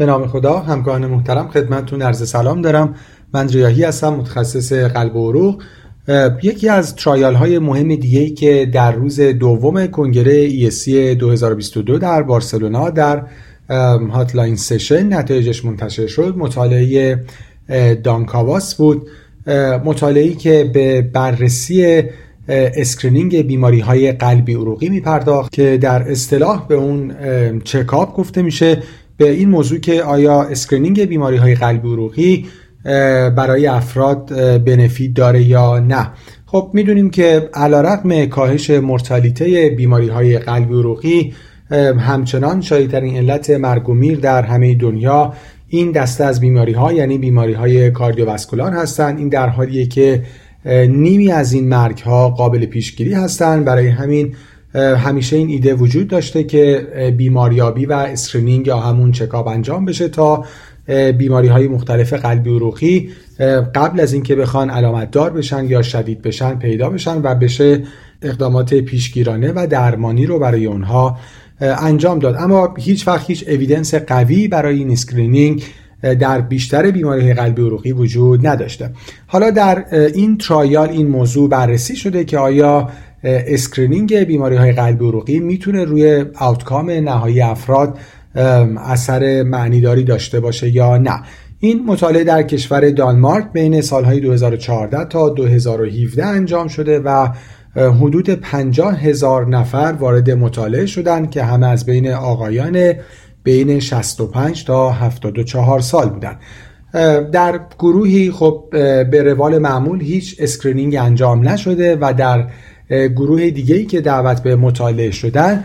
به نام خدا همکاران محترم خدمتتون عرض سلام دارم. من ریاحی هستم متخصص قلب و عروق. یکی از trial های مهم دیگه ای که در روز دوم کنگره ESC 2022 در بارسلونا در hotline session نتایجش منتشر شد مطالعه DANCAVAS بود. مطالعه که به بررسی screening بیماری های قلبی عروقی می پرداخت که در اصطلاح به اون چکاپ گفته میشه. به این موضوع که آیا screening بیماری های قلبی عروقی برای افراد benefit داره یا نه؟ خب می‌دونیم که علی‌رغم کاهش mortality بیماری های قلبی عروقی همچنان شایع‌ترین علت مرگ و میر در همه دنیا این دسته از بیماری ها یعنی بیماری های cardiovascular هستند این در حالیه که نیمی از این مرگ ها قابل پیشگیری هستند برای همین همیشه این ایده وجود داشته که بیماریابی و screening یا همون چکاپ انجام بشه تا بیماری های مختلف قلبی عروقی قبل از اینکه بخوان علامت دار بشن یا شدید بشن پیدا بشن و بشه اقدامات پیشگیرانه و درمانی رو برای اونها انجام داد. اما هیچ وقت هیچ evidence قوی برای این screening در بیشتر بیماری قلبی عروقی وجود نداشته. حالا در این trial این موضوع بررسی شده که آیا screening بیماری های قلبی عروقی می‌تونه روی outcome نهایی افراد اثر معنیداری داشته باشه یا نه. این مطالعه در کشور دانمارک بین سالهای 2014 تا 2017 انجام شده و حدود 50 هزار نفر وارد مطالعه شدند که همه از بین آقایان بین 65 تا 74 سال بودن. در گروهی خب به روال معمول هیچ screening انجام نشده و در گروه دیگه که دعوت به مطالعه شدن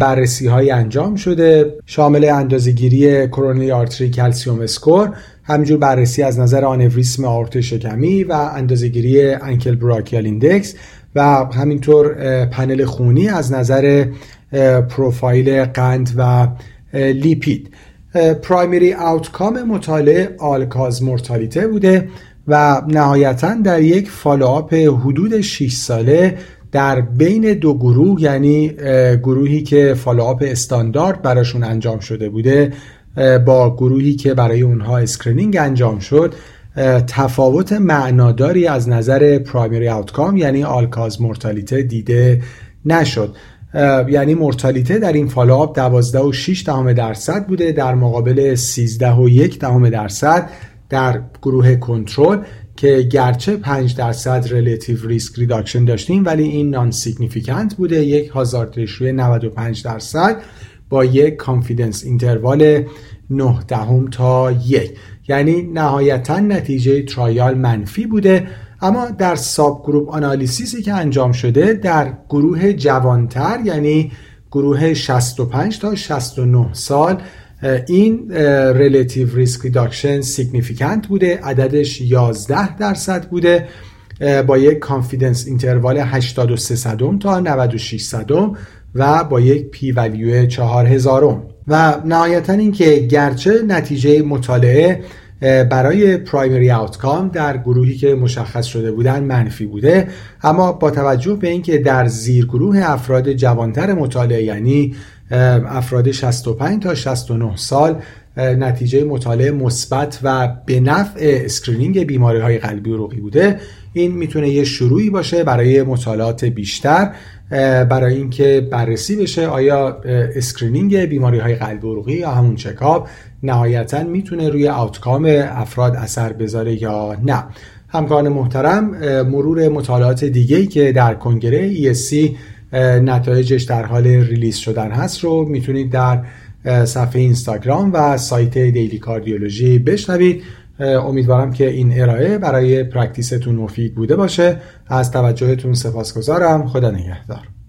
بررسی های انجام شده. شامل اندازگیری coronary artery calcium score همینجور بررسی از نظر آنوریسم آئورت شکمی و اندازگیری ankle brachial index و همینطور پنل خونی از نظر پروفایل قند و لیپید. primary outcome مطالعه all-cause mortality بوده. و نهایتا در یک follow-up حدود 6 ساله در بین دو گروه یعنی گروهی که follow-up استاندارد براشون انجام شده بوده با گروهی که برای اونها screening انجام شد تفاوت معناداری از نظر primary outcome یعنی all-cause mortality دیده نشد. یعنی مورتالیته در این follow-up 12 و 6 دهم درصد بوده در مقابل 13 و 1 دهم درصد در گروه کنترل که گرچه 5 درصد relative risk reduction داشتیم ولی این non-significant بوده. یک hazard ratio ی 95 درصد با یک confidence interval 9 دهم تا یک. یعنی نهایتا نتیجه trial منفی بوده. اما در subgroup analysis ی که انجام شده در گروه جوانتر یعنی گروه 65 تا 69 سال این relative risk reduction significant بوده عددش 11 درصد بوده با یک confidence interval 83 صدم تا 96 صدم و با یک P value 4000 و نهایتا اینکه گرچه نتیجه مطالعه برای primary outcome در گروهی که مشخص شده بودن منفی بوده اما با توجه به اینکه در زیر گروه افراد جوانتر مطالعه یعنی افراد 65 تا 69 سال نتیجه مطالعه مثبت و به نفع screening بیماری های قلبی عروقی بوده. این می‌تونه یه شروعی باشه برای مطالعات بیشتر برای اینکه بررسی بشه آیا screening بیماری های قلبی عروقی یا همون چکاپ نهایتا می‌تونه روی outcome افراد اثر بذاره یا نه. همکاران محترم مرور مطالعات دیگه که در کنگره ESC نتایجش در حال release شدن هست رو می‌تونید در صفحه اینستاگرام و سایت Daily Cardiology بشنوید. امیدوارم که این ارائه برای practice تون مفید بوده باشه. از توجهتون سپاسگزارم. خدا نگهدار.